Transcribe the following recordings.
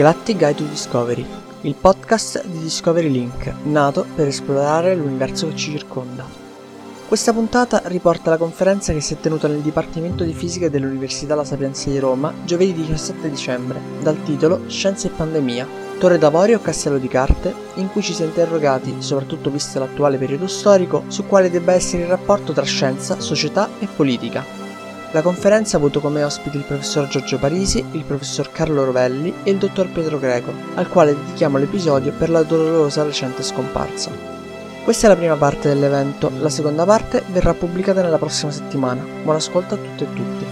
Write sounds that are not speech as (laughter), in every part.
Galactic Guide to Discovery, il podcast di Discovery Link, nato per esplorare l'universo che ci circonda. Questa puntata riporta la conferenza che si è tenuta nel Dipartimento di Fisica dell'Università La Sapienza di Roma giovedì 17 dicembre, dal titolo Scienze e Pandemia, Torre d'Avorio o Castello di Carte, in cui ci si è interrogati, soprattutto visto l'attuale periodo storico, su quale debba essere il rapporto tra scienza, società e politica. La conferenza ha avuto come ospiti il professor Giorgio Parisi, il professor Carlo Rovelli e il dottor Pietro Greco, al quale dedichiamo l'episodio per la dolorosa recente scomparsa. Questa è la prima parte dell'evento, la seconda parte verrà pubblicata nella prossima settimana. Buon ascolto a tutte e tutti.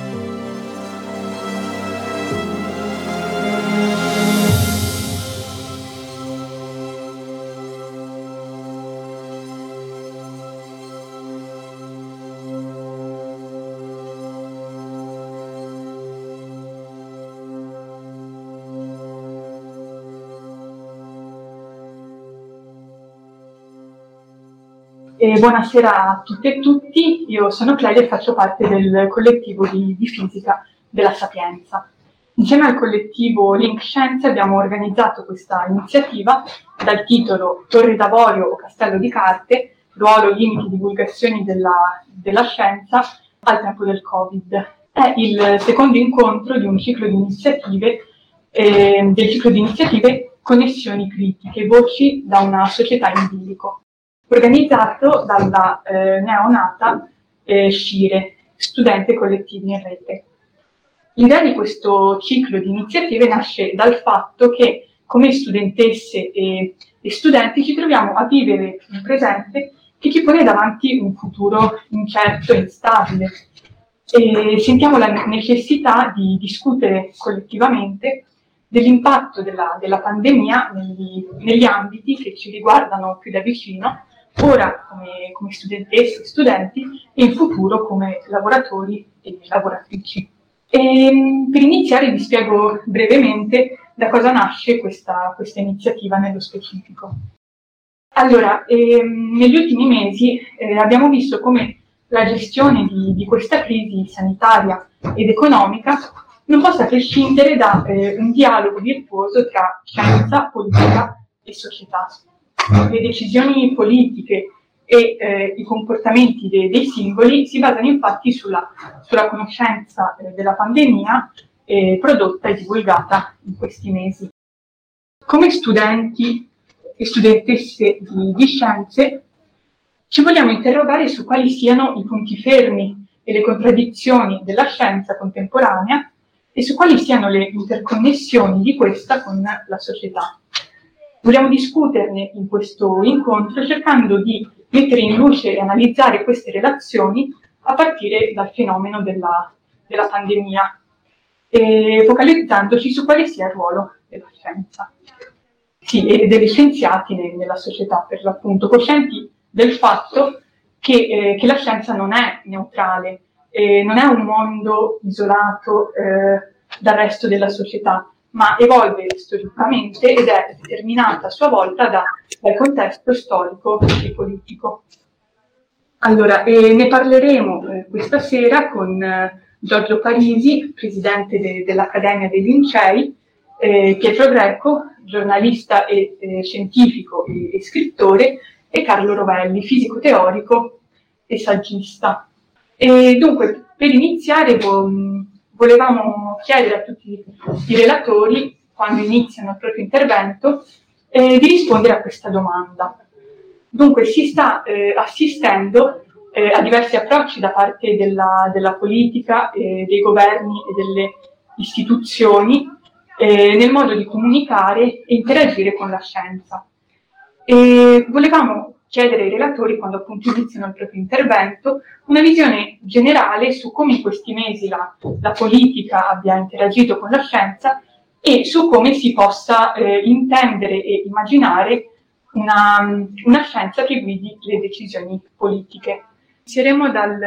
E buonasera a tutte e tutti, io sono Clelia e faccio parte del collettivo di, di, fisica della Sapienza. Insieme al collettivo Link Scienze abbiamo organizzato questa iniziativa dal titolo Torre d'Avorio o Castello di Carte, ruolo, limiti, divulgazioni della, della scienza al tempo del Covid. È il secondo incontro di un ciclo di iniziative, eh, del ciclo di iniziative Connessioni critiche, voci da una società in bilico organizzato dalla eh, neonata eh, Scire, Studente Collettivi in Rete. L'idea di questo ciclo di iniziative nasce dal fatto che come studentesse e, e studenti ci troviamo a vivere un presente che ci pone davanti un futuro incerto e instabile. E sentiamo la necessità di discutere collettivamente dell'impatto della, della pandemia negli, negli ambiti che ci riguardano più da vicino ora come, come studentesse e studenti e in futuro come lavoratori e lavoratrici. E, ehm, per iniziare vi spiego brevemente da cosa nasce questa, questa iniziativa nello specifico. Allora, ehm, negli ultimi mesi eh, abbiamo visto come la gestione di, di, questa crisi sanitaria ed economica non possa prescindere da eh, un dialogo virtuoso tra scienza, politica e società le decisioni politiche e eh, i comportamenti de- dei singoli si basano infatti sulla, sulla conoscenza eh, della pandemia eh, prodotta e divulgata in questi mesi. Come studenti e studentesse di, di scienze ci vogliamo interrogare su quali siano i punti fermi e le contraddizioni della scienza contemporanea e su quali siano le interconnessioni di questa con la società. Vogliamo discuterne in questo incontro cercando di mettere in luce e analizzare queste relazioni a partire dal fenomeno della, della pandemia, focalizzandoci su quale sia il ruolo della scienza. Sì, e degli scienziati nella società, per l'appunto, coscienti del fatto che, eh, che la scienza non è neutrale, eh, non è un mondo isolato eh, dal resto della società, ma evolve storicamente ed è determinata a sua volta da, dal contesto storico e politico. Allora, eh, ne parleremo eh, questa sera con eh, Giorgio Parisi, presidente de- dell'Accademia dei Lincei, eh, Pietro Greco, giornalista e eh, scientifico e, e, scrittore, e Carlo Rovelli, fisico teorico e saggista. E dunque, per iniziare, vo- volevamo chiedere a tutti i relatori, quando iniziano il proprio intervento, eh, di rispondere a questa domanda. Dunque si sta eh, assistendo eh, a diversi approcci da parte della, della politica, dei governi e delle istituzioni eh, nel modo di comunicare e interagire con la scienza. E volevamo chiedere ai relatori, quando appunto iniziano il proprio intervento, una visione generale su come in questi mesi la, la politica abbia interagito con la scienza e su come si possa eh, intendere e immaginare una, una, scienza che guidi le decisioni politiche. Inizieremo dal,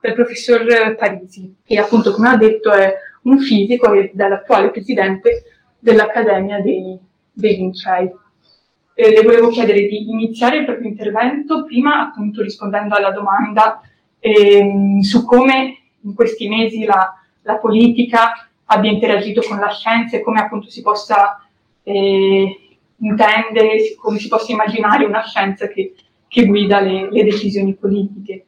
dal professor Parisi, che appunto, come ha detto, è un fisico e dall'attuale presidente dell'Accademia dei, dei Lincei eh, le volevo chiedere di iniziare il proprio intervento, prima appunto rispondendo alla domanda ehm, su come in questi mesi la, la, politica abbia interagito con la scienza e come appunto si possa e intende, come si possa immaginare, una scienza che, che guida le, le, decisioni politiche.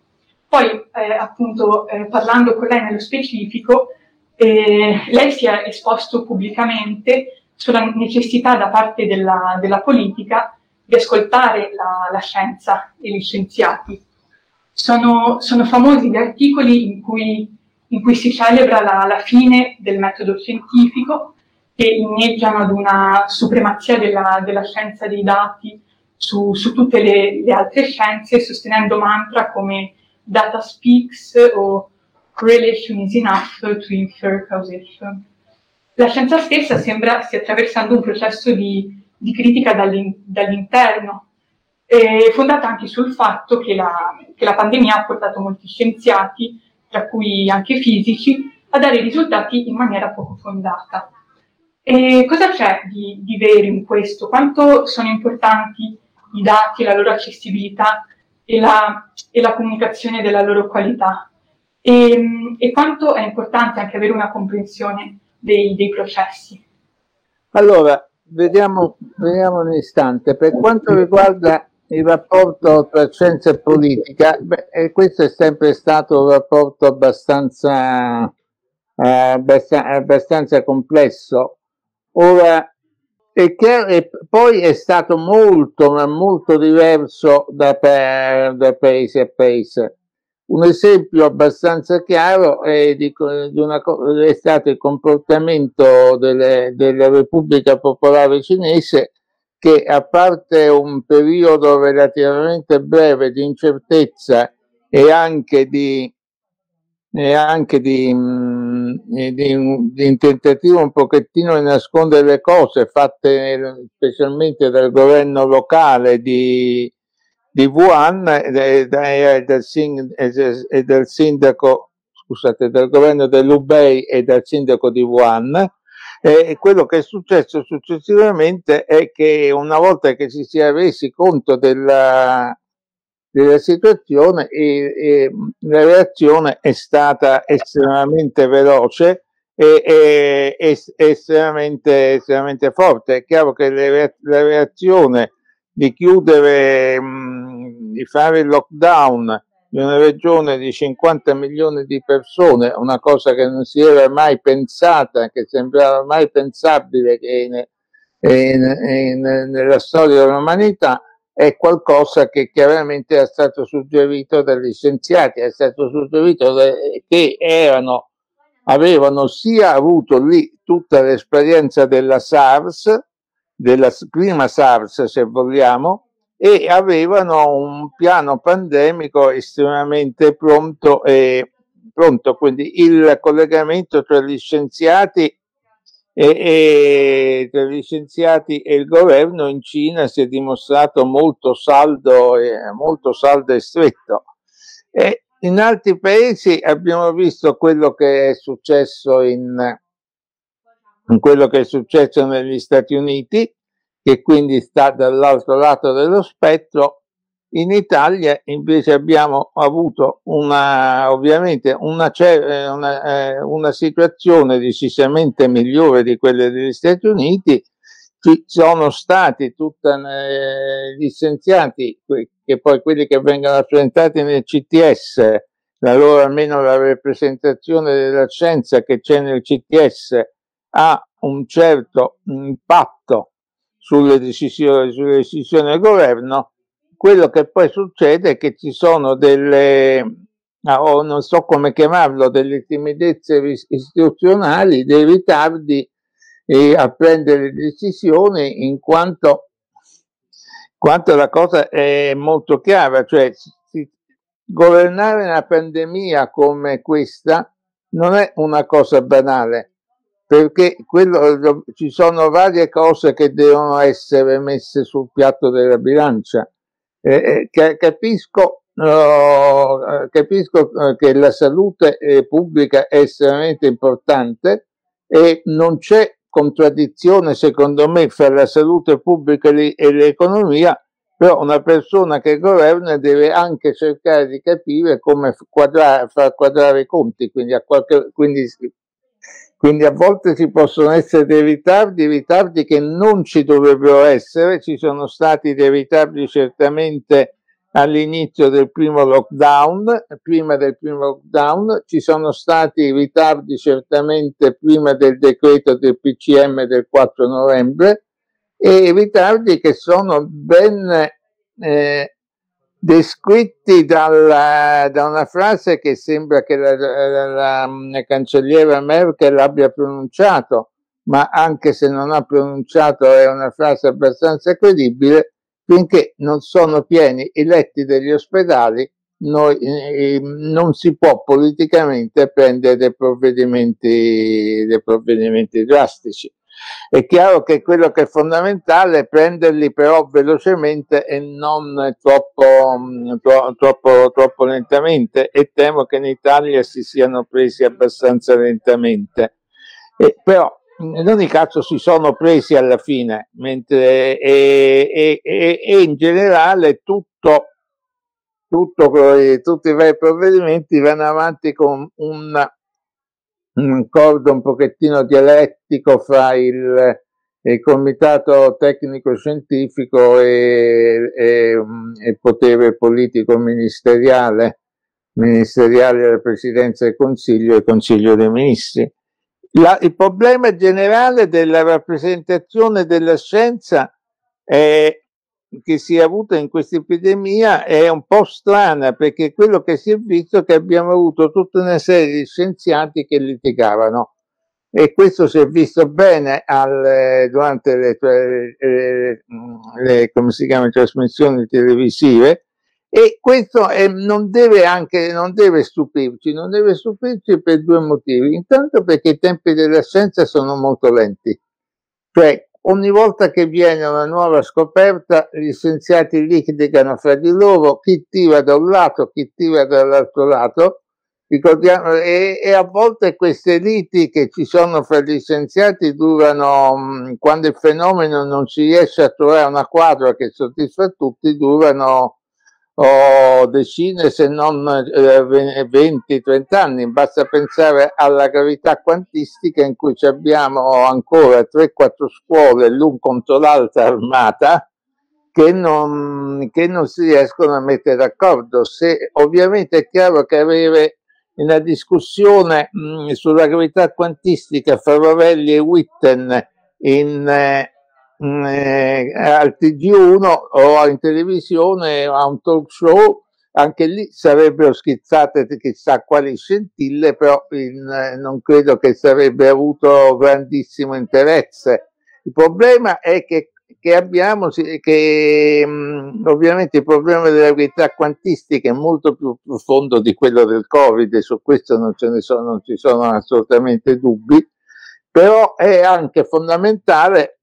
Poi, eh, appunto, eh, parlando con lei nello specifico, eh, lei si è esposto pubblicamente sulla necessità da parte della, della politica di ascoltare la, la, scienza e gli scienziati. Sono, sono famosi gli articoli in cui, in cui si celebra la, la, fine del metodo scientifico che inneggiano ad una supremazia della, della scienza dei dati su, su tutte le, le, altre scienze, sostenendo mantra come data speaks o correlation is enough to infer causation. La scienza stessa sembra stia attraversando un processo di, di critica dall'in, dall'interno, eh, fondata anche sul fatto che la, che la pandemia ha portato molti scienziati, tra cui anche fisici, a dare risultati in maniera poco fondata. E cosa c'è di, di, vero in questo? Quanto sono importanti i dati, la loro accessibilità e la, e la comunicazione della loro qualità? E, e, quanto è importante anche avere una comprensione dei, dei processi? Allora, vediamo, vediamo un istante. Per quanto riguarda il rapporto tra scienza e politica, beh, questo è sempre stato un rapporto abbastanza, eh, abbastanza, abbastanza complesso Ora, è chiaro, e poi è stato molto, ma molto diverso da, da paese a paese. Un esempio abbastanza chiaro è, di, di una, è stato il comportamento delle, della Repubblica Popolare Cinese che a parte un periodo relativamente breve di incertezza e anche di, e anche di, mm, di, di, un tentativo un pochettino di nascondere le cose fatte specialmente dal governo locale di, di Wuhan e, e, e, del, sindaco, scusate, del governo dell'Ubei e del sindaco di Wuhan. E quello che è successo successivamente è che una volta che si sia resi conto della, della situazione e, e, la reazione è stata estremamente veloce e, e, e estremamente, estremamente, forte. È chiaro che la reazione di chiudere, mh, di fare il lockdown di una regione di 50 milioni di persone, una cosa che non si era mai pensata, che sembrava mai pensabile in, in, in, nella storia dell'umanità, è qualcosa che chiaramente è stato suggerito dagli scienziati, è stato suggerito che erano, avevano sia avuto lì tutta l'esperienza della SARS, della prima SARS se vogliamo, e avevano un piano pandemico estremamente pronto e pronto, quindi il collegamento tra gli scienziati e, e tra gli scienziati e il governo in Cina si è dimostrato molto saldo e, molto saldo e stretto. E in altri paesi abbiamo visto quello che è successo in, in quello che è successo negli Stati Uniti, che quindi sta dall'altro lato dello spettro, in Italia invece abbiamo avuto una, ovviamente una, una, eh, una, situazione decisamente migliore di quella degli Stati Uniti. Ci sono stati tutti eh, gli scienziati, che poi quelli che vengono rappresentati nel CTS, la loro almeno la rappresentazione della scienza che c'è nel CTS ha un certo impatto sulle decisioni, sulle decisioni del governo. Quello che poi succede è che ci sono delle, ah, o non so come chiamarlo, delle timidezze istituzionali, dei ritardi eh, a prendere decisioni in quanto, quanto la cosa è molto chiara, cioè si, governare una pandemia come questa non è una cosa banale, perché quello, ci sono varie cose che devono essere messe sul piatto della bilancia. Eh, capisco, capisco eh, che la salute pubblica è estremamente importante e non c'è contraddizione secondo me fra la salute pubblica e l'economia, però una persona che governa deve anche cercare di capire come quadrare, far quadrare i conti, quindi, qualche, quindi, Quindi a volte ci possono essere dei ritardi, ritardi che non ci dovrebbero essere, ci sono stati dei ritardi certamente all'inizio del primo lockdown, prima del primo lockdown, ci sono stati ritardi certamente prima del decreto del PCM del 4 novembre e ritardi che sono ben eh, descritti dalla, da una frase che sembra che la, la, la, la, cancelliera Merkel abbia pronunciato, ma anche se non ha pronunciato è una frase abbastanza credibile, finché non sono pieni i letti degli ospedali noi, eh, non si può politicamente prendere dei provvedimenti, dei provvedimenti drastici. È chiaro che quello che è fondamentale è prenderli però velocemente e non troppo, mm, tro, troppo, troppo lentamente e temo che in Italia si siano presi abbastanza lentamente. E, però in ogni caso si sono presi alla fine, mentre e, e, e in generale tutto, tutto, tutti i vari provvedimenti vanno avanti con un un accordo un pochettino dialettico fra il, il comitato tecnico scientifico e, il potere politico ministeriale, ministeriale della Presidenza del Consiglio e Consiglio dei Ministri. La, il problema generale della rappresentazione della scienza è, che si è avuta in questa epidemia è un po' strana perché quello che si è visto è che abbiamo avuto tutta una serie di scienziati che litigavano. E questo si è visto bene al, durante le, le, le, come si chiama, trasmissioni televisive. E questo è, non deve anche non deve stupirci, non deve stupirci per due motivi. Intanto perché i tempi della scienza sono molto lenti, cioè Ogni volta che viene una nuova scoperta, gli scienziati litigano fra di loro, chi tira da un lato, chi tira dall'altro lato, e, e, a volte queste liti che ci sono fra gli scienziati durano, quando il fenomeno non si riesce a trovare una quadra che soddisfa tutti, durano o decine se non eh, 20-30 anni, basta pensare alla gravità quantistica in cui abbiamo ancora 3-4 scuole l'un contro l'altra armata che non, che non si riescono a mettere d'accordo. Se, ovviamente è chiaro che avere una discussione mh, sulla gravità quantistica fra Ravelli e Witten in, eh, eh, al TG1 o in televisione a un talk show anche lì sarebbero schizzate chissà quali scintille, però in, eh, non credo che sarebbe avuto grandissimo interesse. Il problema è che, che abbiamo, che mh, mm, ovviamente il problema della verità quantistica è molto più profondo di quello del Covid, e su questo non, ce ne sono, non ci sono assolutamente dubbi, però è anche fondamentale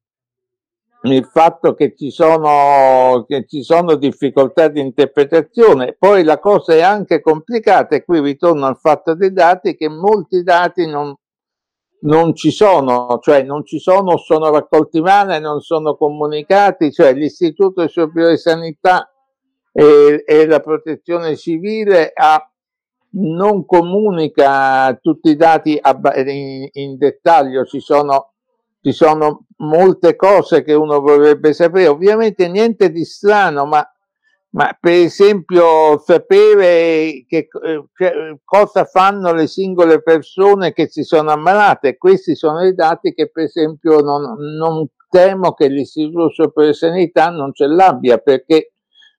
il fatto che ci, sono, che ci sono difficoltà di interpretazione. Poi la cosa è anche complicata e qui ritorno al fatto dei dati che molti dati non, non ci sono, cioè non ci sono, sono raccolti male, non sono comunicati, cioè l'Istituto Superiore di Sanità e, e la Protezione Civile ha, non comunica tutti i dati in, in dettaglio, ci sono ci sono molte cose che uno vorrebbe sapere, ovviamente niente di strano, ma, ma per esempio sapere che, eh, cioè, cosa fanno le singole persone che si sono ammalate, questi sono i dati che per esempio non, non temo che l'Istituto Superiore Sanità non ce l'abbia perché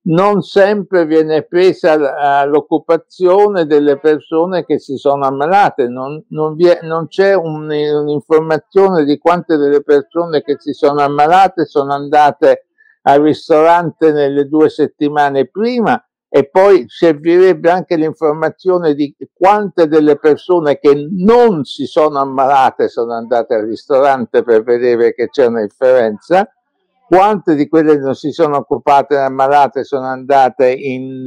non sempre viene presa l'occupazione delle persone che si sono ammalate, non, non, è, non c'è un, un'informazione di quante delle persone che si sono ammalate sono andate al ristorante nelle due settimane prima e poi servirebbe anche l'informazione di quante delle persone che non si sono ammalate sono andate al ristorante per vedere che c'è una differenza quante di quelle non si sono occupate ammalate sono andate in,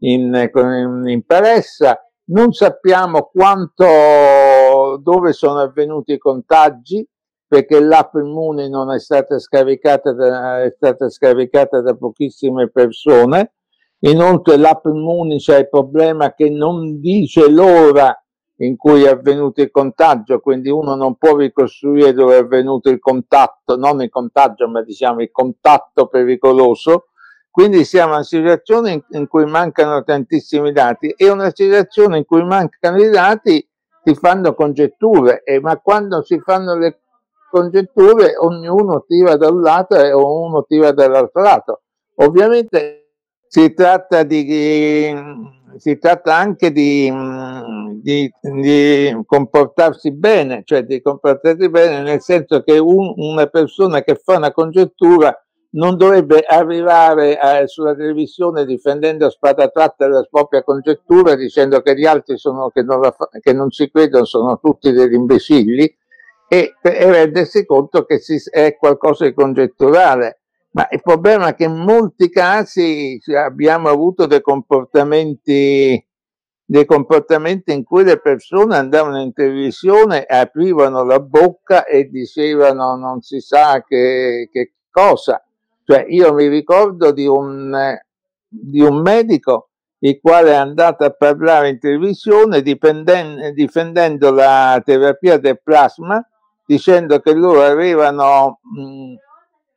in, in, in peressa, non sappiamo quanto, dove sono avvenuti i contagi, perché l'app Immuni non è stata scaricata da, è stata scaricata da pochissime persone. Inoltre l'app Immuni c'è il problema che non dice l'ora in cui è avvenuto il contagio, quindi uno non può ricostruire dove è avvenuto il contatto, non il contagio, ma diciamo il contatto pericoloso. Quindi siamo in una situazione in, in cui mancano tantissimi dati e una situazione in cui mancano i dati si fanno congetture, e, ma quando si fanno le congetture ognuno tira da un lato e uno tira dall'altro lato. Ovviamente si tratta, di, si tratta anche di, di, di, comportarsi bene, cioè di comportarsi bene nel senso che un, una persona che fa una congettura non dovrebbe arrivare eh, sulla televisione difendendo a spada tratta la propria congettura dicendo che gli altri sono, che, non fa, che non ci credono sono tutti degli imbecilli e, e rendersi conto che si, è qualcosa di congetturale. Ma il problema è che in molti casi abbiamo avuto dei comportamenti, dei comportamenti in cui le persone andavano in televisione, aprivano la bocca e dicevano non si sa che, che cosa. Cioè io mi ricordo di un, di un medico il quale è andato a parlare in televisione difendendo la terapia del plasma, dicendo che loro avevano, mh,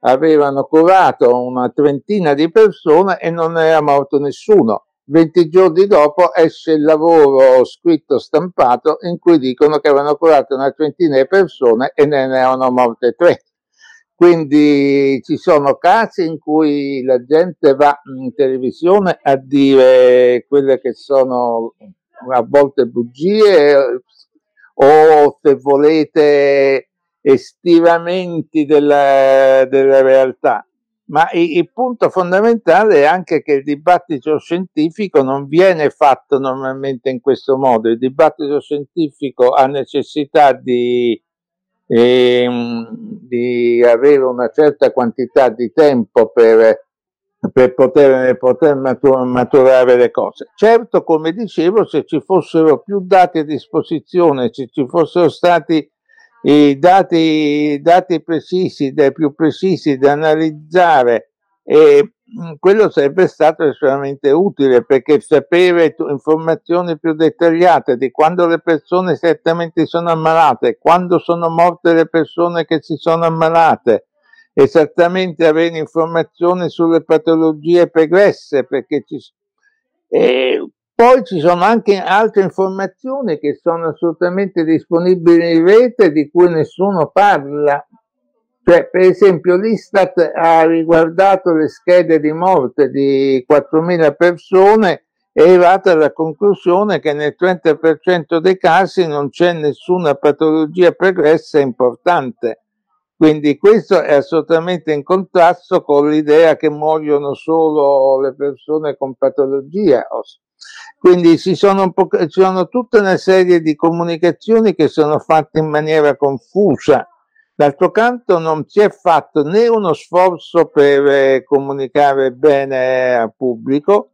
avevano curato una trentina di persone e non era morto nessuno. 20 giorni dopo esce il lavoro scritto stampato in cui dicono che avevano curato una trentina di persone e ne erano morte tre. Quindi ci sono casi in cui la gente va in televisione a dire quelle che sono a volte bugie o se volete estiramenti della, della realtà. Ma il, il, punto fondamentale è anche che il dibattito scientifico non viene fatto normalmente in questo modo. Il dibattito scientifico ha necessità di ehm, di avere una certa quantità di tempo per, per poter, poter maturare le cose. Certo, come dicevo, se ci fossero più dati a disposizione, se ci fossero stati i dati, dati precisi, dai più precisi da analizzare. E Mm, quello sarebbe stato estremamente utile perché sapere informazioni più dettagliate di quando le persone certamente sono ammalate, quando sono morte le persone che si sono ammalate, esattamente avere informazioni sulle patologie pregresse perché ci e poi ci sono anche altre informazioni che sono assolutamente disponibili in rete di cui nessuno parla cioè, per esempio, l'Istat ha riguardato le schede di morte di 4.000 persone e è arrivata alla conclusione che nel 30% dei casi non c'è nessuna patologia pregressa importante. Quindi questo è assolutamente in contrasto con l'idea che muoiono solo le persone con patologia. Quindi ci sono, ci sono tutta una serie di comunicazioni che sono fatte in maniera confusa D'altro canto non si è fatto né uno sforzo per eh, comunicare bene al pubblico,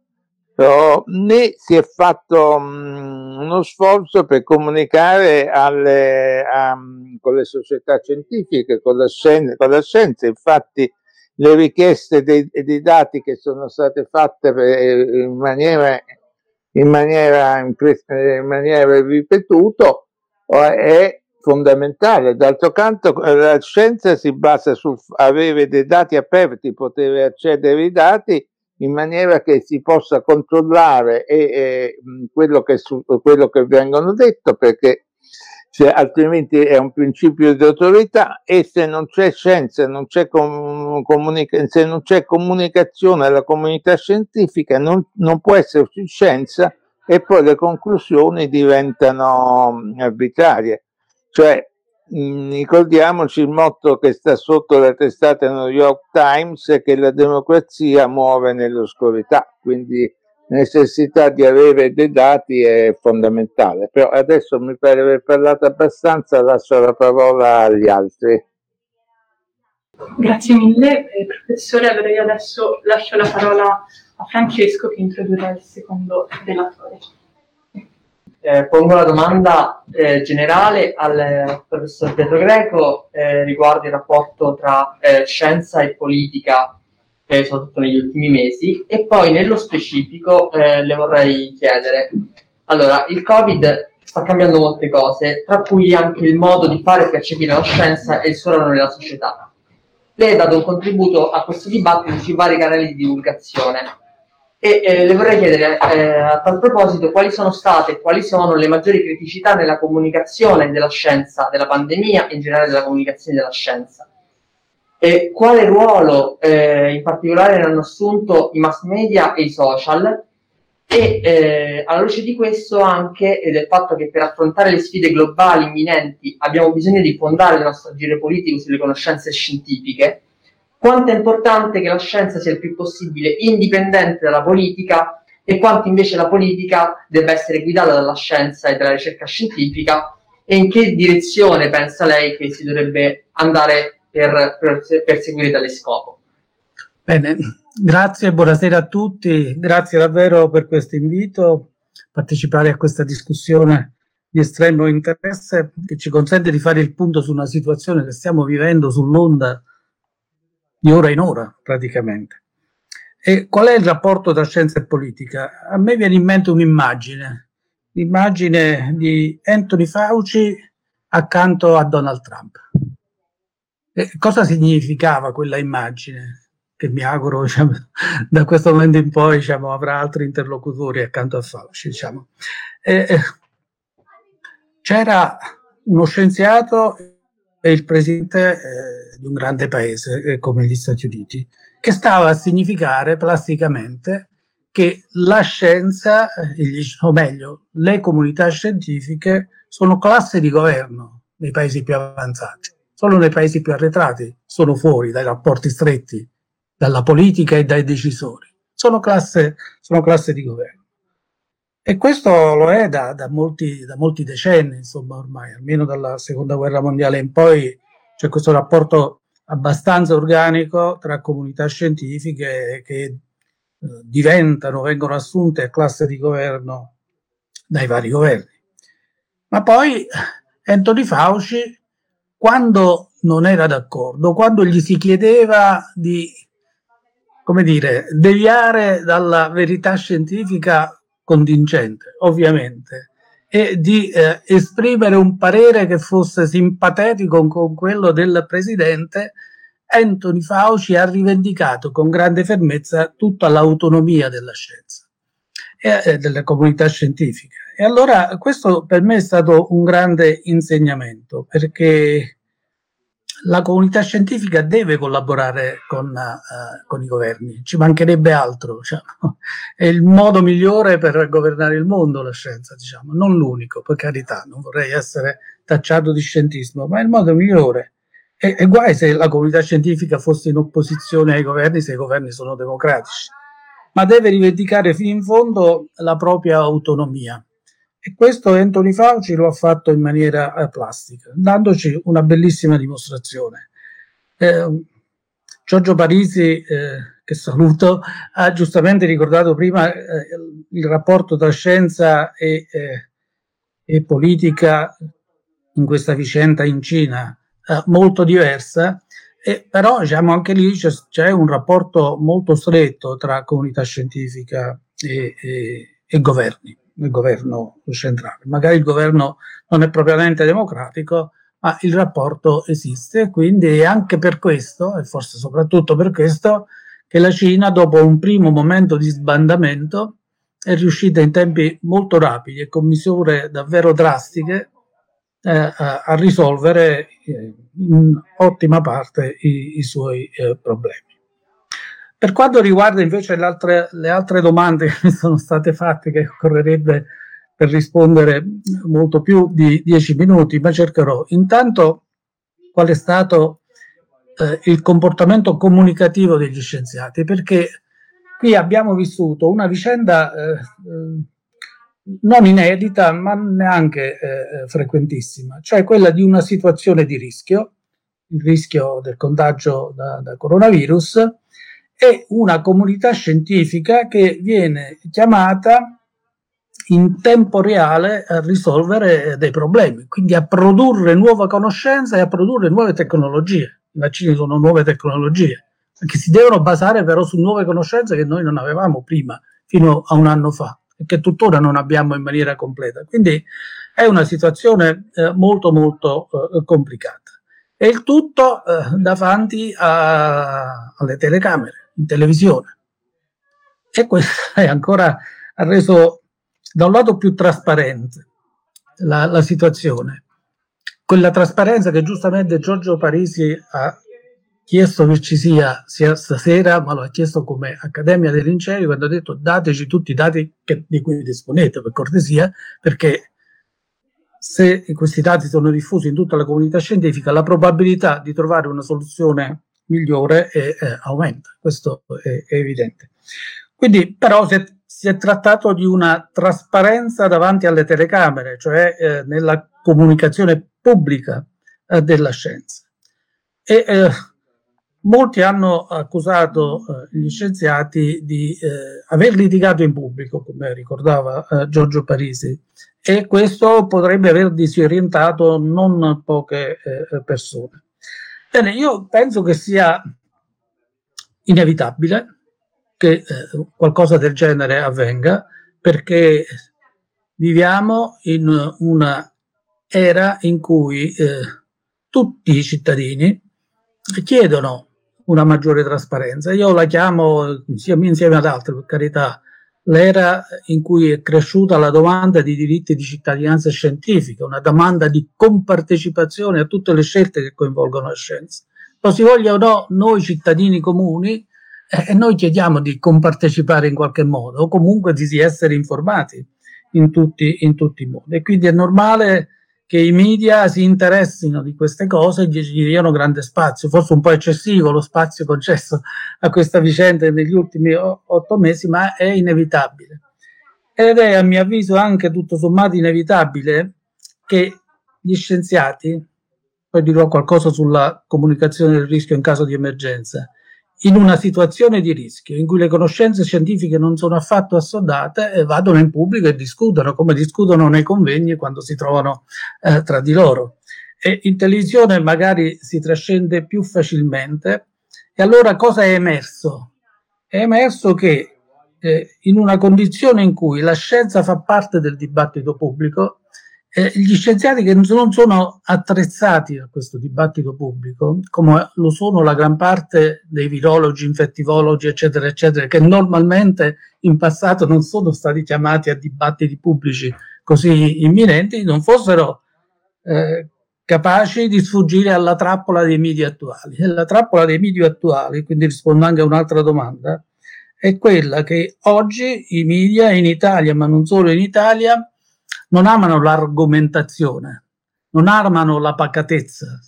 né si è fatto mm, uno sforzo per comunicare alle, a, con le società scientifiche, con la, scienza, con la scienza. Infatti le richieste dei, dei, dati che sono state fatte per, in, maniera, in, maniera, in maniera ripetuta è fondamentale. D'altro canto la scienza si basa su avere dei dati aperti, poter accedere ai dati in maniera che si possa controllare e, e quello, che, quello che vengono detto, perché se, altrimenti è un principio di autorità e se non c'è scienza, non c'è comunica- se non c'è comunicazione alla comunità scientifica, non, non può esserci scienza e poi le conclusioni diventano arbitrarie. Cioè, mh, mm, ricordiamoci il motto che sta sotto la testata New York Times che la democrazia muove nell'oscurità, quindi necessità di avere dei dati è fondamentale. Però adesso mi pare aver parlato abbastanza, lascio la parola agli altri. Grazie mille, eh, professore. Allora io adesso lascio la parola a Francesco che introdurrà il secondo relatore eh, pongo la domanda eh, generale al professor Pietro Greco eh, riguardo il rapporto tra eh, scienza e politica, eh, soprattutto negli ultimi mesi, e poi nello specifico eh, le vorrei chiedere, allora, il Covid sta cambiando molte cose, tra cui anche il modo di fare e percepire la scienza e il suo ruolo nella società. Lei ha dato un contributo a questo dibattito sui vari canali di divulgazione e eh, le vorrei chiedere eh, a tal proposito quali sono state e quali sono le maggiori criticità nella comunicazione della scienza della pandemia e in generale della comunicazione della scienza. E quale ruolo eh, in particolare hanno assunto i mass media e i social? E eh, alla luce di questo anche e del fatto che per affrontare le sfide globali imminenti abbiamo bisogno di fondare il nostro agire politico sulle conoscenze scientifiche, quanto è importante che la scienza sia il più possibile indipendente dalla politica e quanto invece la politica debba essere guidata dalla scienza e dalla ricerca scientifica? E in che direzione pensa lei che si dovrebbe andare per, per perseguire tale scopo. Bene, Grazie, buonasera a tutti, grazie davvero per questo invito, partecipare a questa discussione di estremo interesse che ci consente di fare il punto su una situazione che stiamo vivendo sull'onda di ora in ora praticamente. E qual è il rapporto tra scienza e politica? A me viene in mente un'immagine, l'immagine di Anthony Fauci accanto a Donald Trump. E cosa significava quella immagine? che mi auguro diciamo, (laughs) da questo momento in poi diciamo, avrà altri interlocutori accanto a Fauci. Diciamo. E, e, c'era uno scienziato e il presidente eh, di un grande paese eh, come gli Stati Uniti, che stava a significare plasticamente che la scienza, eh, o meglio, le comunità scientifiche sono classe di governo nei paesi più avanzati. Solo nei paesi più arretrati sono fuori dai rapporti stretti dalla politica e dai decisori. Sono classe, sono classe di governo. E questo lo è da, da, molti, da, molti, decenni, insomma, ormai, almeno dalla seconda guerra mondiale in poi c'è questo rapporto abbastanza organico tra comunità scientifiche che eh, diventano, vengono assunte a classe di governo dai vari governi. Ma poi Anthony Fauci, quando non era d'accordo, quando gli si chiedeva di come dire, deviare dalla verità scientifica contingente, ovviamente, e di eh, esprimere un parere che fosse simpatetico con quello del presidente, Anthony Fauci ha rivendicato con grande fermezza tutta l'autonomia della scienza e eh, delle comunità scientifiche. E allora questo per me è stato un grande insegnamento perché la comunità scientifica deve collaborare con, uh, con i governi, ci mancherebbe altro. Diciamo. È il modo migliore per governare il mondo la scienza, diciamo. non l'unico, per carità, non vorrei essere tacciato di scientismo, ma è il modo migliore. E, e guai se la comunità scientifica fosse in opposizione ai governi, se i governi sono democratici, ma deve rivendicare fino in fondo la propria autonomia. E questo Anthony Fauci lo ha fatto in maniera eh, plastica, dandoci una bellissima dimostrazione. Eh, Giorgio Parisi, eh, che saluto, ha giustamente ricordato prima eh, il rapporto tra scienza e, eh, e, politica in questa vicenda in Cina, eh, molto diversa, e, però diciamo, anche lì c'è, c'è, un rapporto molto stretto tra comunità scientifica e, e governi il governo centrale. Magari il governo non è propriamente democratico, ma il rapporto esiste, quindi è anche per questo, e forse soprattutto per questo, che la Cina, dopo un primo momento di sbandamento, è riuscita in tempi molto rapidi e con misure davvero drastiche eh, a, a, risolvere eh, in ottima parte i, i suoi eh, problemi. Per quanto riguarda invece le altre, le altre domande che mi sono state fatte, che occorrerebbe per rispondere molto più di dieci minuti, ma cercherò. Intanto, qual è stato eh, il comportamento comunicativo degli scienziati? Perché qui abbiamo vissuto una vicenda eh, non inedita, ma neanche eh, frequentissima, cioè quella di una situazione di rischio, il rischio del contagio da, da coronavirus, è una comunità scientifica che viene chiamata in tempo reale a risolvere dei problemi, quindi a produrre nuova conoscenza e a produrre nuove tecnologie. I vaccini sono nuove tecnologie, che si devono basare però su nuove conoscenze che noi non avevamo prima, fino a un anno fa, e che tuttora non abbiamo in maniera completa. Quindi È una situazione eh, molto molto eh, complicata. E il tutto eh, davanti a, alle telecamere, in televisione. E questo (laughs) è ancora ha reso da un lato più trasparente la, la situazione. Quella trasparenza che giustamente Giorgio Parisi ha chiesto che ci sia sia stasera, ma lo ha chiesto come Accademia dei Lincei, quando ha detto dateci tutti i dati che, di cui disponete, per cortesia, perché se questi dati sono diffusi in tutta la comunità scientifica, la probabilità di trovare una soluzione migliore è, eh, aumenta, questo è, è, evidente. Quindi, però, si è, si è, trattato di una trasparenza davanti alle telecamere, cioè eh, nella comunicazione pubblica eh, della scienza. E eh, molti hanno accusato eh, gli scienziati di eh, aver litigato in pubblico, come ricordava Giorgio Parisi, e questo potrebbe aver disorientato non poche persone. Bene, io penso che sia inevitabile che eh, qualcosa del genere avvenga perché viviamo in una era in cui eh, tutti i cittadini chiedono una maggiore trasparenza. Io la chiamo, insieme ad altre, per carità, l'era in cui è cresciuta la domanda di diritti di cittadinanza scientifica, una domanda di compartecipazione a tutte le scelte che coinvolgono la scienza. Lo si voglia o no, noi cittadini comuni, eh, noi chiediamo di compartecipare in qualche modo o comunque di essere informati in tutti, in tutti i modi. E quindi è normale che i media si interessino di queste cose e gli diano grande spazio, forse un po' eccessivo lo spazio concesso a questa vicenda negli ultimi otto mesi, ma è inevitabile. Ed è a mio avviso anche tutto sommato inevitabile che gli scienziati, poi dirò qualcosa sulla comunicazione del rischio in caso di emergenza, in una situazione di rischio in cui le conoscenze scientifiche non sono affatto assodate vadano in pubblico e discutono come discutono nei convegni quando si trovano eh, tra di loro. E in televisione magari si trascende più facilmente. E allora cosa è emerso? È emerso che eh, in una condizione in cui la scienza fa parte del dibattito pubblico, eh, gli scienziati che non sono attrezzati a questo dibattito pubblico, come lo sono la gran parte dei virologi, infettivologi, eccetera, eccetera, che normalmente in passato non sono stati chiamati a dibattiti pubblici così imminenti, non fossero eh, capaci di sfuggire alla trappola dei media attuali. E la trappola dei media attuali, quindi rispondo anche a un'altra domanda, è quella che oggi i media in Italia, ma non solo in Italia, non amano l'argomentazione, non amano la pacatezza,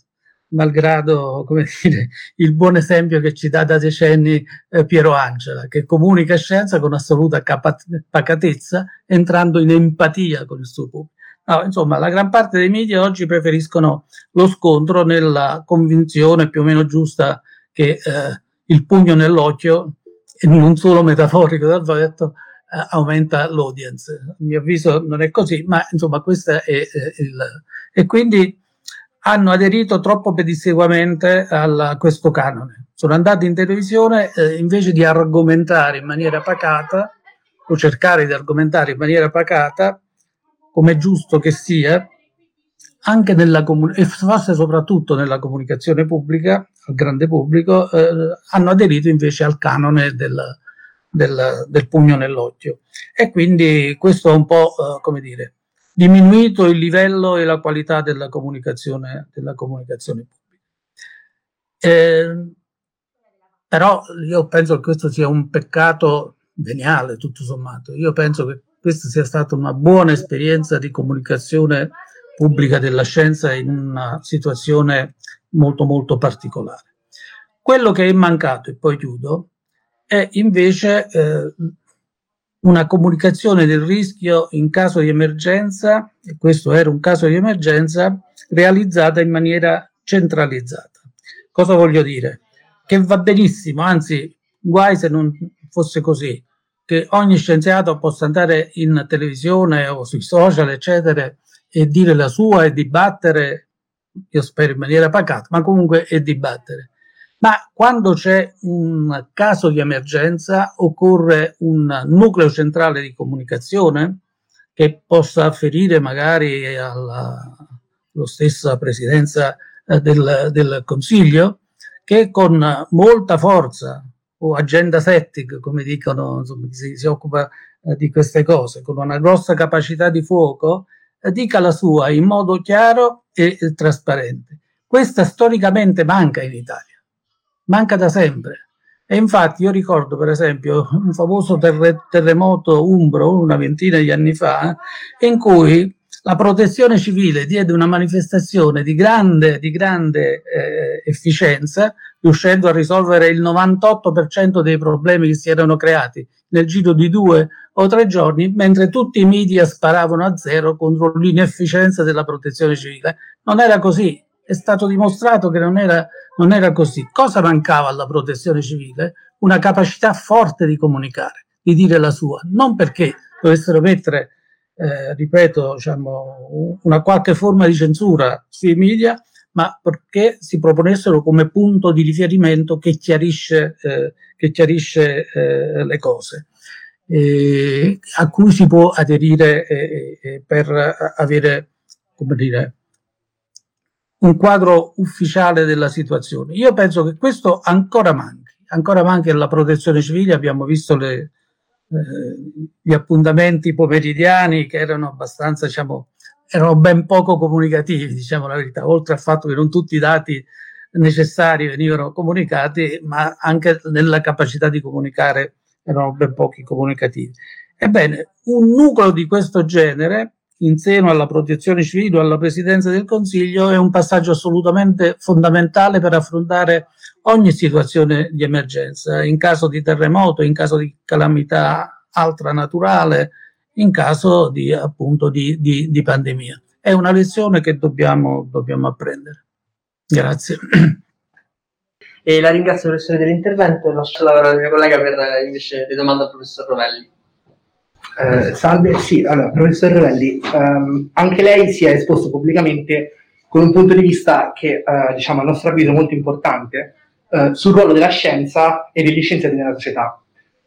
malgrado dire, il buon esempio che ci dà da decenni eh, Piero Angela, che comunica scienza con assoluta capa- pacatezza, entrando in empatia con il suo pubblico. No, insomma, la gran parte dei media oggi preferiscono lo scontro nella convinzione più o meno giusta che eh, il pugno nell'occhio, e non solo metaforico dal detto, aumenta l'audience. A mio avviso non è così, ma insomma questo è, è il... E quindi hanno aderito troppo pedissequamente a questo canone. Sono andati in televisione eh, invece di argomentare in maniera pacata o cercare di argomentare in maniera pacata, come è giusto che sia, anche nella comunicazione, e forse soprattutto nella comunicazione pubblica, al grande pubblico, eh, hanno aderito invece al canone del, del, del pugno nell'occhio. E quindi questo ha un po', uh, come dire, diminuito il livello e la qualità della comunicazione, della comunicazione pubblica. Eh, però io penso che questo sia un peccato veniale, tutto sommato. Io penso che questa sia stata una buona esperienza di comunicazione pubblica della scienza in una situazione molto molto particolare. Quello che è mancato, e poi chiudo, è invece eh, una comunicazione del rischio in caso di emergenza, e questo era un caso di emergenza, realizzata in maniera centralizzata. Cosa voglio dire? Che va benissimo, anzi, guai se non fosse così, che ogni scienziato possa andare in televisione o sui social, eccetera, e dire la sua e dibattere, io spero in maniera pacata, ma comunque e dibattere. Ma quando c'è un caso di emergenza occorre un nucleo centrale di comunicazione che possa afferire magari alla, alla stessa presidenza eh, del, del Consiglio, che con molta forza o agenda setting, come dicono insomma, si, si occupa eh, di queste cose, con una grossa capacità di fuoco, eh, dica la sua in modo chiaro e trasparente. Questa storicamente manca in Italia, manca da sempre. E infatti io ricordo per esempio un famoso terre- terremoto umbro una ventina di anni fa, in cui la protezione civile diede una manifestazione di grande, di grande eh, efficienza, riuscendo a risolvere il 98% dei problemi che si erano creati nel giro di due o tre giorni, mentre tutti i media sparavano a zero contro l'inefficienza della protezione civile. Non era così, è stato dimostrato che non era, non era così. Cosa mancava alla protezione civile? Una capacità forte di comunicare, di dire la sua, non perché dovessero mettere eh, ripeto, diciamo, una qualche forma di censura sui media, ma perché si proponessero come punto di riferimento che chiarisce, eh, che chiarisce eh, le cose, a cui si può aderire eh, eh, per avere, come dire, un quadro ufficiale della situazione. Io penso che questo ancora manchi, ancora manca la protezione civile, abbiamo visto le, eh, gli appuntamenti pomeridiani che erano abbastanza, diciamo, erano ben poco comunicativi, diciamo la verità, oltre al fatto che non tutti i dati necessari venivano comunicati, ma anche nella capacità di comunicare erano ben pochi comunicativi. Ebbene, un nucleo di questo genere, in seno alla protezione civile o alla presidenza del Consiglio, è un passaggio assolutamente fondamentale per affrontare ogni situazione di emergenza, in caso di terremoto, in caso di calamità altra naturale, in caso di, appunto, di, di, di pandemia. È una lezione che dobbiamo, dobbiamo apprendere. Grazie. E la ringrazio professore dell'intervento e lascio la parola al mio collega per invece le domande al professor Rovelli. Eh, salve, sì, allora, professor Rovelli, ehm, anche lei si è esposto pubblicamente con un punto di vista che, eh, diciamo, a nostro avviso è molto importante, eh, sul ruolo della scienza e degli scienziati nella società.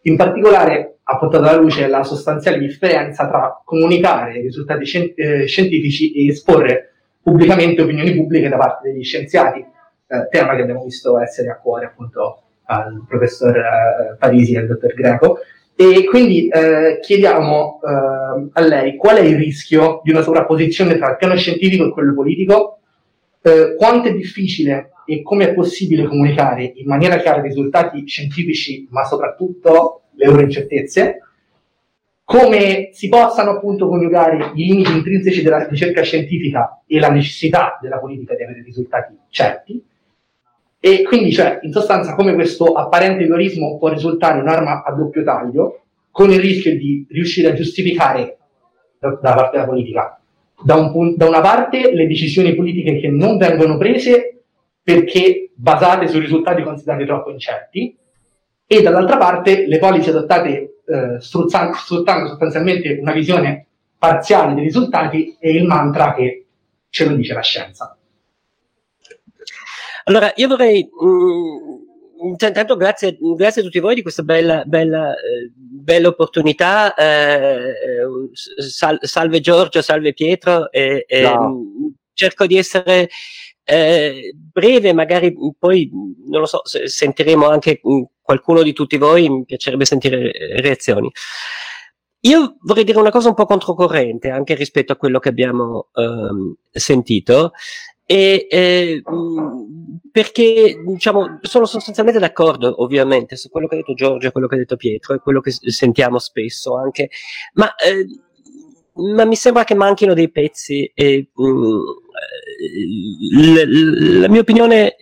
In particolare ha portato alla luce la sostanziale differenza tra comunicare i risultati scien- eh, scientifici e esporre pubblicamente opinioni pubbliche da parte degli scienziati, eh, tema che abbiamo visto essere a cuore appunto al professor Parisi e al dottor Greco. E quindi eh, chiediamo eh, a lei qual è il rischio di una sovrapposizione tra il piano scientifico e quello politico, eh, quanto è difficile e come è possibile comunicare in maniera chiara i risultati scientifici, ma soprattutto le loro incertezze, come si possano appunto coniugare i limiti intrinseci della ricerca scientifica e la necessità della politica di avere risultati certi, e quindi, cioè, in sostanza, come questo apparente egoismo può risultare un'arma a doppio taglio, con il rischio di riuscire a giustificare da, da parte della politica, da, un, da una parte, le decisioni politiche che non vengono prese perché basate su risultati considerati troppo incerti, e dall'altra parte le policy adottate eh, sfruttando sostanzialmente una visione parziale dei risultati e il mantra che ce lo dice la scienza. Allora, io vorrei, mh, mm, intanto grazie, grazie, a tutti voi di questa bella, bella, eh, bella opportunità. Eh, eh sal, salve Giorgio, salve Pietro. E, no. cerco di essere eh, breve, magari poi, non lo so, sentiremo anche mm, qualcuno di tutti voi, mi piacerebbe sentire eh, reazioni. Io vorrei dire una cosa un po' controcorrente anche rispetto a quello che abbiamo ehm, sentito, e, eh, perché diciamo, sono sostanzialmente d'accordo ovviamente su quello che ha detto Giorgio, quello che ha detto Pietro e quello che sentiamo spesso anche, ma eh, ma mi sembra che manchino dei pezzi e mh, mm, la, la, mia opinione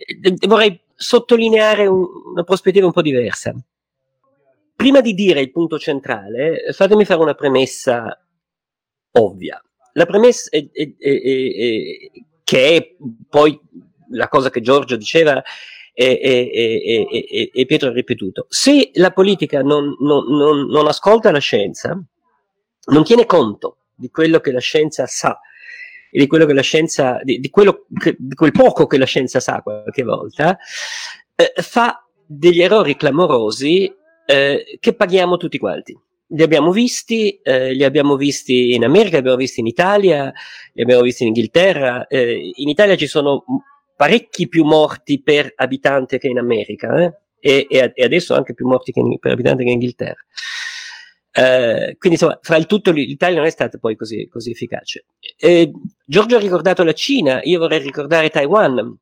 vorrei sottolineare un, una prospettiva un po' diversa. Prima di dire il punto centrale, fatemi fare una premessa ovvia. La premessa è, è, è, che è poi la cosa che Giorgio diceva e, Pietro ha ripetuto. Se la politica non, non, non, non ascolta la scienza, non tiene conto di quello che la scienza sa e di quello che la scienza, di, di, che, di quel poco che la scienza sa qualche volta, eh, fa degli errori clamorosi eh, che paghiamo tutti quanti. Li abbiamo visti, eh, li abbiamo visti in America, li abbiamo visti in Italia, li abbiamo visti in Inghilterra. Eh, in Italia ci sono parecchi più morti per abitante che in America, eh? e, e, adesso anche più morti in, per abitante che in Inghilterra. Eh, quindi insomma, fra il tutto l'Italia non è stata poi così, così efficace. Giorgio ha ricordato la Cina, io vorrei ricordare Taiwan,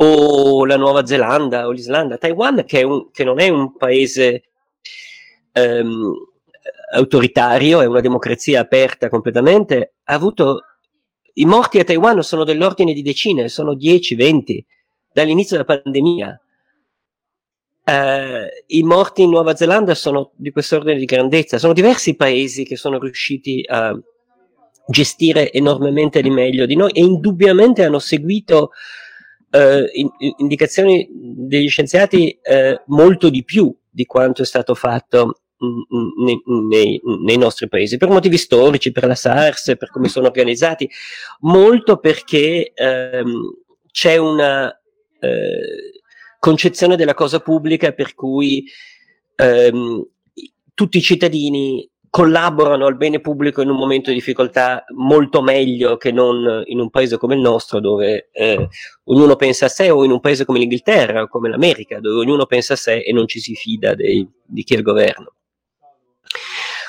o la Nuova Zelanda, o l'Islanda. Taiwan, che, un, che non è un paese ehm, autoritario, è una democrazia aperta completamente, ha avuto i morti a Taiwan sono dell'ordine di decine, sono 10, 20 dall'inizio della pandemia. Uh, I morti in Nuova Zelanda sono di quest'ordine di grandezza. Sono diversi paesi che sono riusciti a gestire enormemente di meglio di noi e indubbiamente hanno seguito uh, in, indicazioni degli scienziati uh, molto di più di quanto è stato fatto nei, nei, nei, nostri paesi, per motivi storici, per la SARS, per come sono organizzati, molto perché ehm, c'è una eh, concezione della cosa pubblica per cui ehm, tutti i cittadini collaborano al bene pubblico in un momento di difficoltà molto meglio che non in un paese come il nostro dove eh, ognuno pensa a sé o in un paese come l'Inghilterra o come l'America dove ognuno pensa a sé e non ci si fida dei, di chi è il governo.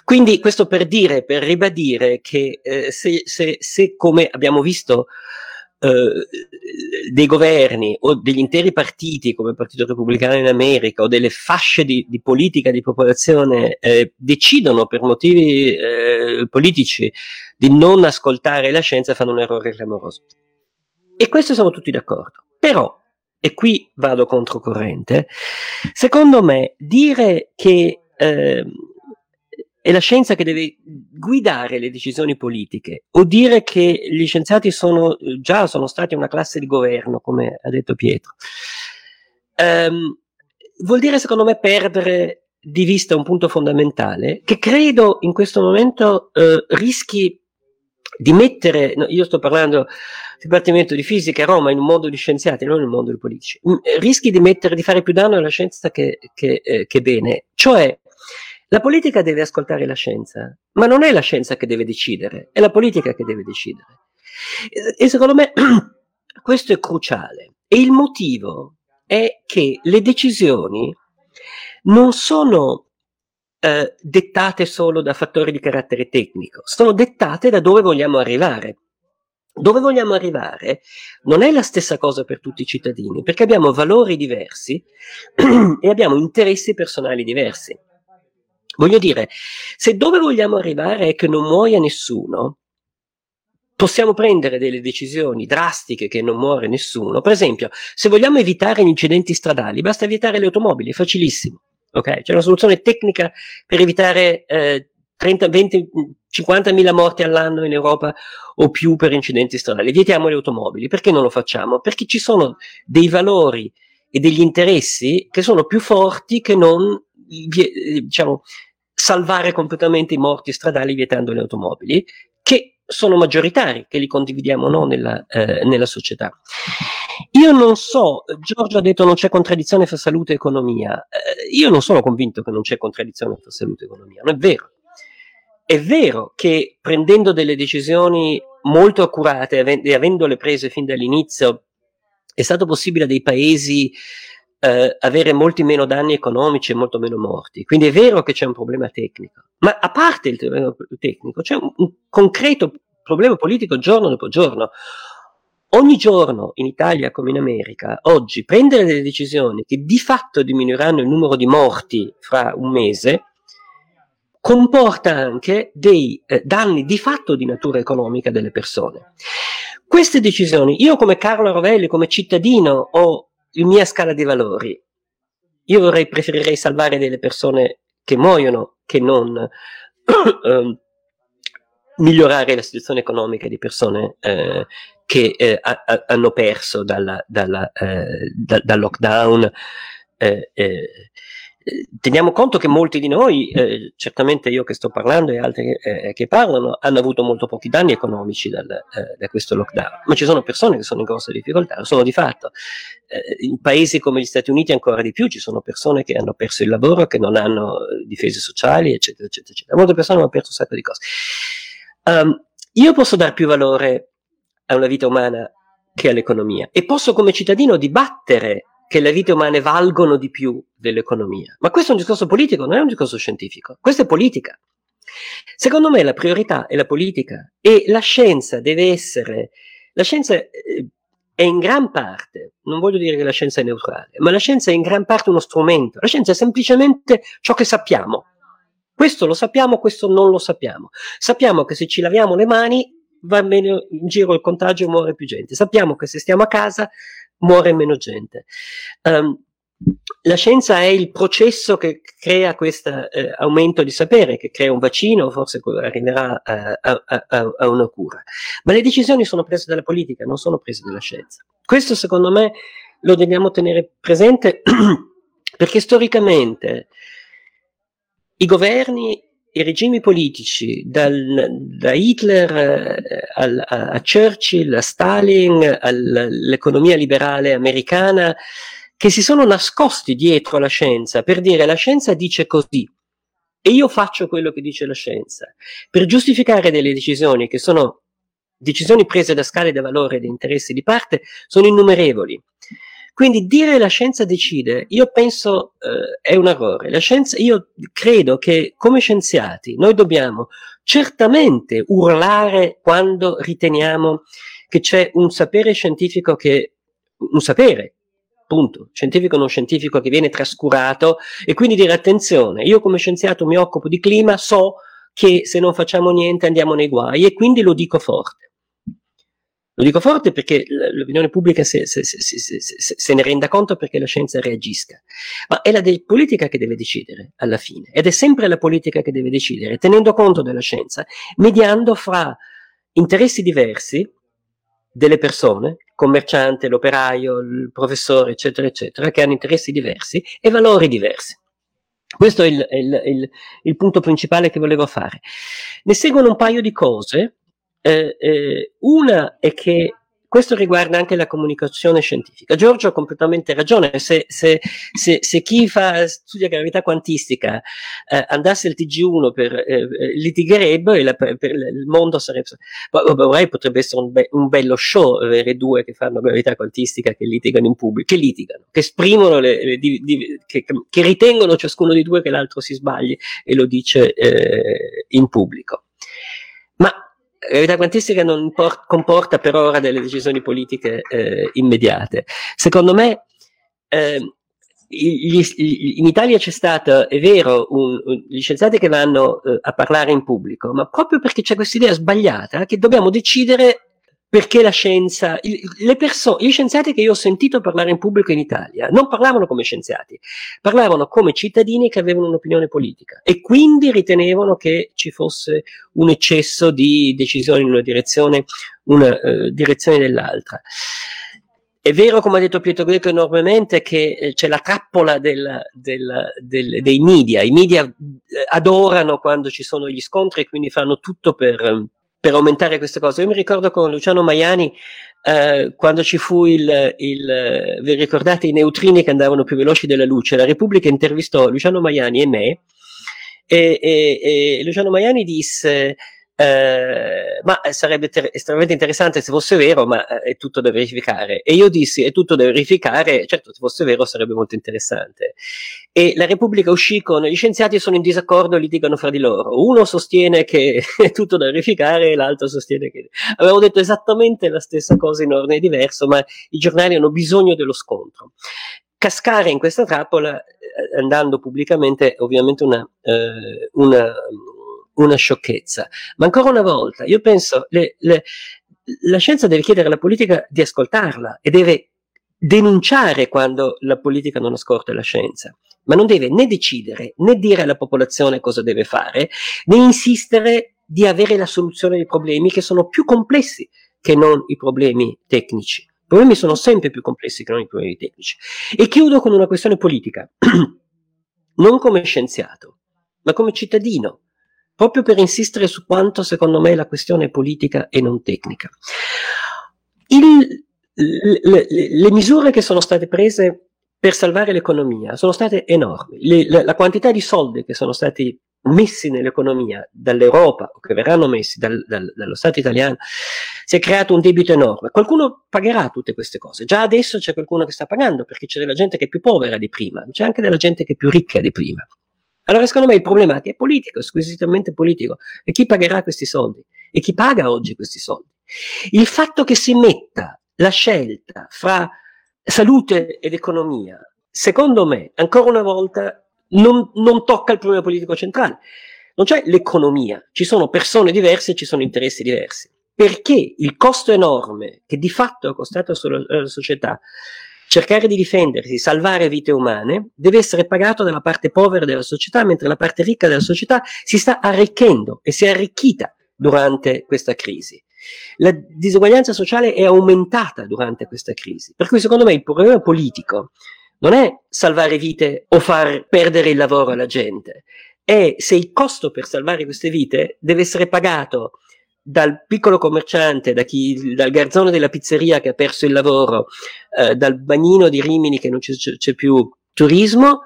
Quindi questo per dire, per ribadire che eh, se, se, se, come abbiamo visto eh, dei governi o degli interi partiti come il Partito Repubblicano in America o delle fasce di, di politica di popolazione eh, decidono per motivi eh, politici di non ascoltare la scienza fanno un errore clamoroso. E questo siamo tutti d'accordo. Però, e qui vado controcorrente, secondo me dire che eh, è la scienza che deve guidare le decisioni politiche o dire che gli scienziati sono già sono stati una classe di governo, come ha detto Pietro. Um, vuol dire, secondo me, perdere di vista un punto fondamentale che credo in questo momento uh, rischi di mettere, no, io sto parlando Dipartimento di Fisica a Roma in un mondo di scienziati, non in un mondo di politici, rischi di mettere, di fare più danno alla scienza che, che, eh, che bene. Cioè, la politica deve ascoltare la scienza, ma non è la scienza che deve decidere, è la politica che deve decidere. E secondo me (clears throat) questo è cruciale. E il motivo è che le decisioni non sono eh, dettate solo da fattori di carattere tecnico, sono dettate da dove vogliamo arrivare. Dove vogliamo arrivare non è la stessa cosa per tutti i cittadini, perché abbiamo valori diversi (clears throat) e abbiamo interessi personali diversi. Voglio dire, se dove vogliamo arrivare è che non muoia nessuno, possiamo prendere delle decisioni drastiche che non muore nessuno. Per esempio, se vogliamo evitare gli incidenti stradali, basta vietare le automobili, è facilissimo. Okay? C'è una soluzione tecnica per evitare eh, 30, 20, 50 mila morti all'anno in Europa o più per incidenti stradali. Vietiamo le automobili. Perché non lo facciamo? Perché ci sono dei valori e degli interessi che sono più forti che non diciamo, salvare completamente i morti stradali vietando le automobili, che sono maggioritari, che li condividiamo o no nella, eh, nella società. Io non so, Giorgio ha detto non c'è contraddizione fra salute e economia. Eh, io non sono convinto che non c'è contraddizione fra salute e economia, non è vero. È vero che prendendo delle decisioni molto accurate e avendole prese fin dall'inizio, è stato possibile a dei paesi eh, avere molti meno danni economici e molto meno morti. Quindi è vero che c'è un problema tecnico, ma a parte il problema tecnico, c'è un, un concreto problema politico giorno dopo giorno. Ogni giorno in Italia come in America, oggi, prendere delle decisioni che di fatto diminuiranno il numero di morti fra un mese, comporta anche dei eh, danni di fatto di natura economica delle persone. Queste decisioni, io come Carlo Rovelli, come cittadino, ho mia scala di valori. Io vorrei, preferirei salvare delle persone che muoiono che non (clears throat) eh, migliorare la situazione economica di persone eh, che eh, a, a, hanno perso dalla, dalla, eh, da, dal lockdown eh, eh, teniamo conto che molti di noi, eh, certamente io che sto parlando e altri eh, che parlano, hanno avuto molto pochi danni economici dal, eh, da questo lockdown, ma ci sono persone che sono in grosse difficoltà, lo sono di fatto. Eh, in paesi come gli Stati Uniti ancora di più ci sono persone che hanno perso il lavoro, che non hanno difese sociali, eccetera, eccetera, eccetera. Molte persone hanno perso un sacco di cose. Um, io posso dare più valore a una vita umana che all'economia e posso come cittadino dibattere che le vite umane valgono di più dell'economia. Ma questo è un discorso politico, non è un discorso scientifico. Questa è politica. Secondo me la priorità è la politica e la scienza deve essere, la scienza eh, è in gran parte, non voglio dire che la scienza è neutrale, ma la scienza è in gran parte uno strumento. La scienza è semplicemente ciò che sappiamo. Questo lo sappiamo, questo non lo sappiamo. Sappiamo che se ci laviamo le mani va meno in giro il contagio e muore più gente. Sappiamo che se stiamo a casa muore meno gente. Um, la scienza è il processo che crea questo eh, aumento di sapere, che crea un vaccino, forse arriverà eh, a, a, a, una cura. Ma le decisioni sono prese dalla politica, non sono prese dalla scienza. Questo secondo me lo dobbiamo tenere presente (clears throat) perché storicamente i governi i regimi politici, dal, da Hitler eh, al, a Churchill, a Stalin, all'economia liberale americana, che si sono nascosti dietro la scienza per dire la scienza dice così e io faccio quello che dice la scienza, per giustificare delle decisioni che sono decisioni prese da scale di valore e di interessi di parte, sono innumerevoli. Quindi dire la scienza decide, io penso eh, è un errore. La scienza, io credo che come scienziati noi dobbiamo certamente urlare quando riteniamo che c'è un sapere scientifico che, un sapere, punto, scientifico o non scientifico che viene trascurato e quindi dire attenzione, io come scienziato mi occupo di clima, so che se non facciamo niente andiamo nei guai e quindi lo dico forte. Lo dico forte perché l'opinione pubblica se, se, se, se, ne renda conto perché la scienza reagisca. Ma è la de- politica che deve decidere alla fine. Ed è sempre la politica che deve decidere, tenendo conto della scienza, mediando fra interessi diversi delle persone, commerciante, l'operaio, il professore, eccetera, eccetera, che hanno interessi diversi e valori diversi. Questo è il, il, il, il punto principale che volevo fare. Ne seguono un paio di cose eh, eh, una è che questo riguarda anche la comunicazione scientifica. Giorgio ha completamente ragione. Se, se, se, se chi fa, studia gravità quantistica eh, andasse al TG1 per, eh, eh, litigherebbe e la, per, per il mondo sarebbe. Vorrei potrebbe essere un, be, un, bello show avere due che fanno gravità quantistica che litigano in pubblico, che litigano, che esprimono, le, le, di, di, che, che, ritengono ciascuno di due che l'altro si sbagli e lo dice eh, in pubblico. Ma la verità quantistica non por- comporta per ora delle decisioni politiche eh, immediate. Secondo me, eh, gli, gli, in Italia c'è stato, è vero, un, un, gli scienziati che vanno eh, a parlare in pubblico, ma proprio perché c'è questa idea sbagliata che dobbiamo decidere perché la scienza, le persone, gli scienziati che io ho sentito parlare in pubblico in Italia non parlavano come scienziati, parlavano come cittadini che avevano un'opinione politica e quindi ritenevano che ci fosse un eccesso di decisioni in una direzione, una uh, direzione nell'altra. È vero, come ha detto Pietro Greco enormemente, che eh, c'è la trappola del, del, del, dei media. I media eh, adorano quando ci sono gli scontri e quindi fanno tutto per per aumentare queste cose. Io mi ricordo con Luciano Maiani eh, quando ci fu il, il, vi ricordate i neutrini che andavano più veloci della luce, la Repubblica intervistò Luciano Maiani e me e, e, e Luciano Maiani disse eh, ma sarebbe ter- estremamente interessante se fosse vero, ma eh, è tutto da verificare. E io dissi, è tutto da verificare, certo, se fosse vero sarebbe molto interessante. E la Repubblica uscì con gli scienziati sono in disaccordo e litigano fra di loro. Uno sostiene che (laughs) è tutto da verificare e l'altro sostiene che... Avevo detto esattamente la stessa cosa in ordine diverso, ma i giornali hanno bisogno dello scontro cascare in questa trappola eh, andando pubblicamente è ovviamente una, eh, una una sciocchezza. Ma ancora una volta, io penso, le, la scienza deve chiedere alla politica di ascoltarla e deve denunciare quando la politica non ascolta la scienza, ma non deve né decidere né dire alla popolazione cosa deve fare, né insistere di avere la soluzione dei problemi che sono più complessi che non i problemi tecnici. I problemi sono sempre più complessi che non i problemi tecnici. E chiudo con una questione politica. (clears throat) non come scienziato, ma come cittadino, proprio per insistere su quanto secondo me la questione è politica e non tecnica. Il, le, le, misure che sono state prese per salvare l'economia sono state enormi. Le, la, la, quantità di soldi che sono stati messi nell'economia dall'Europa o che verranno messi dal, dal, dallo Stato italiano, si è creato un debito enorme. Qualcuno pagherà tutte queste cose. Già adesso c'è qualcuno che sta pagando perché c'è della gente che è più povera di prima, c'è anche della gente che è più ricca di prima. Allora, secondo me il problema è politico, squisitamente politico. E chi pagherà questi soldi? E chi paga oggi questi soldi? Il fatto che si metta la scelta fra salute ed economia, secondo me, ancora una volta, non, non tocca il problema politico centrale. Non c'è l'economia, ci sono persone diverse e ci sono interessi diversi. Perché il costo enorme che di fatto è costato alla società cercare di difendersi, salvare vite umane, deve essere pagato dalla parte povera della società, mentre la parte ricca della società si sta arricchendo e si è arricchita durante questa crisi. La disuguaglianza sociale è aumentata durante questa crisi, per cui secondo me il problema politico non è salvare vite o far perdere il lavoro alla gente, è se il costo per salvare queste vite deve essere pagato dal piccolo commerciante, da chi, dal garzone della pizzeria che ha perso il lavoro, eh, dal bagnino di Rimini che non c'è, c'è più turismo,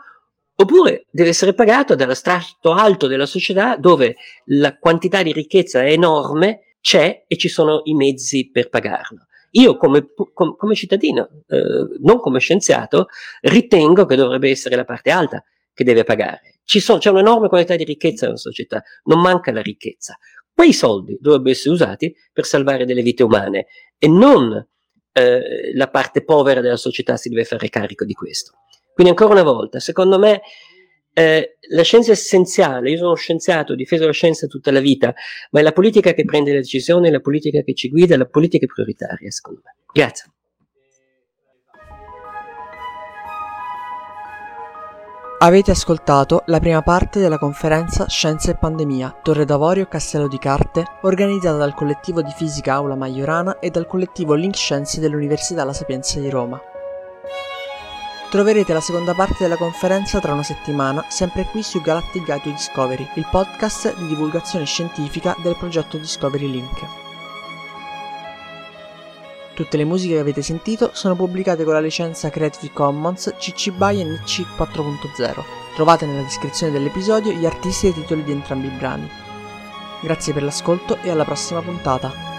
oppure deve essere pagato dallo strato alto della società dove la quantità di ricchezza è enorme, c'è e ci sono i mezzi per pagarlo. Io come, com, come cittadino, eh, non come scienziato, ritengo che dovrebbe essere la parte alta che deve pagare. Sono, c'è un'enorme quantità di ricchezza nella società, non manca la ricchezza. Quei soldi dovrebbero essere usati per salvare delle vite umane e non eh, la parte povera della società si deve fare carico di questo. Quindi ancora una volta, secondo me eh, la scienza è essenziale, io sono scienziato, ho difeso la scienza tutta la vita, ma è la politica che prende le decisioni, è la politica che ci guida, è la politica prioritaria, secondo me. Grazie. Avete ascoltato la prima parte della conferenza Scienza e Pandemia, Torre d'Avorio Castello di Carte, organizzata dal collettivo di fisica Aula Maiorana e dal collettivo Link Scienze dell'Università La Sapienza di Roma. Troverete la seconda parte della conferenza tra una settimana, sempre qui su Galactic Guide to Discovery, il podcast di divulgazione scientifica del progetto Discovery Link. Tutte le musiche che avete sentito sono pubblicate con la licenza Creative Commons CC BY NC 4.0. Trovate nella descrizione dell'episodio gli artisti e i titoli di entrambi i brani. Grazie per l'ascolto e alla prossima puntata.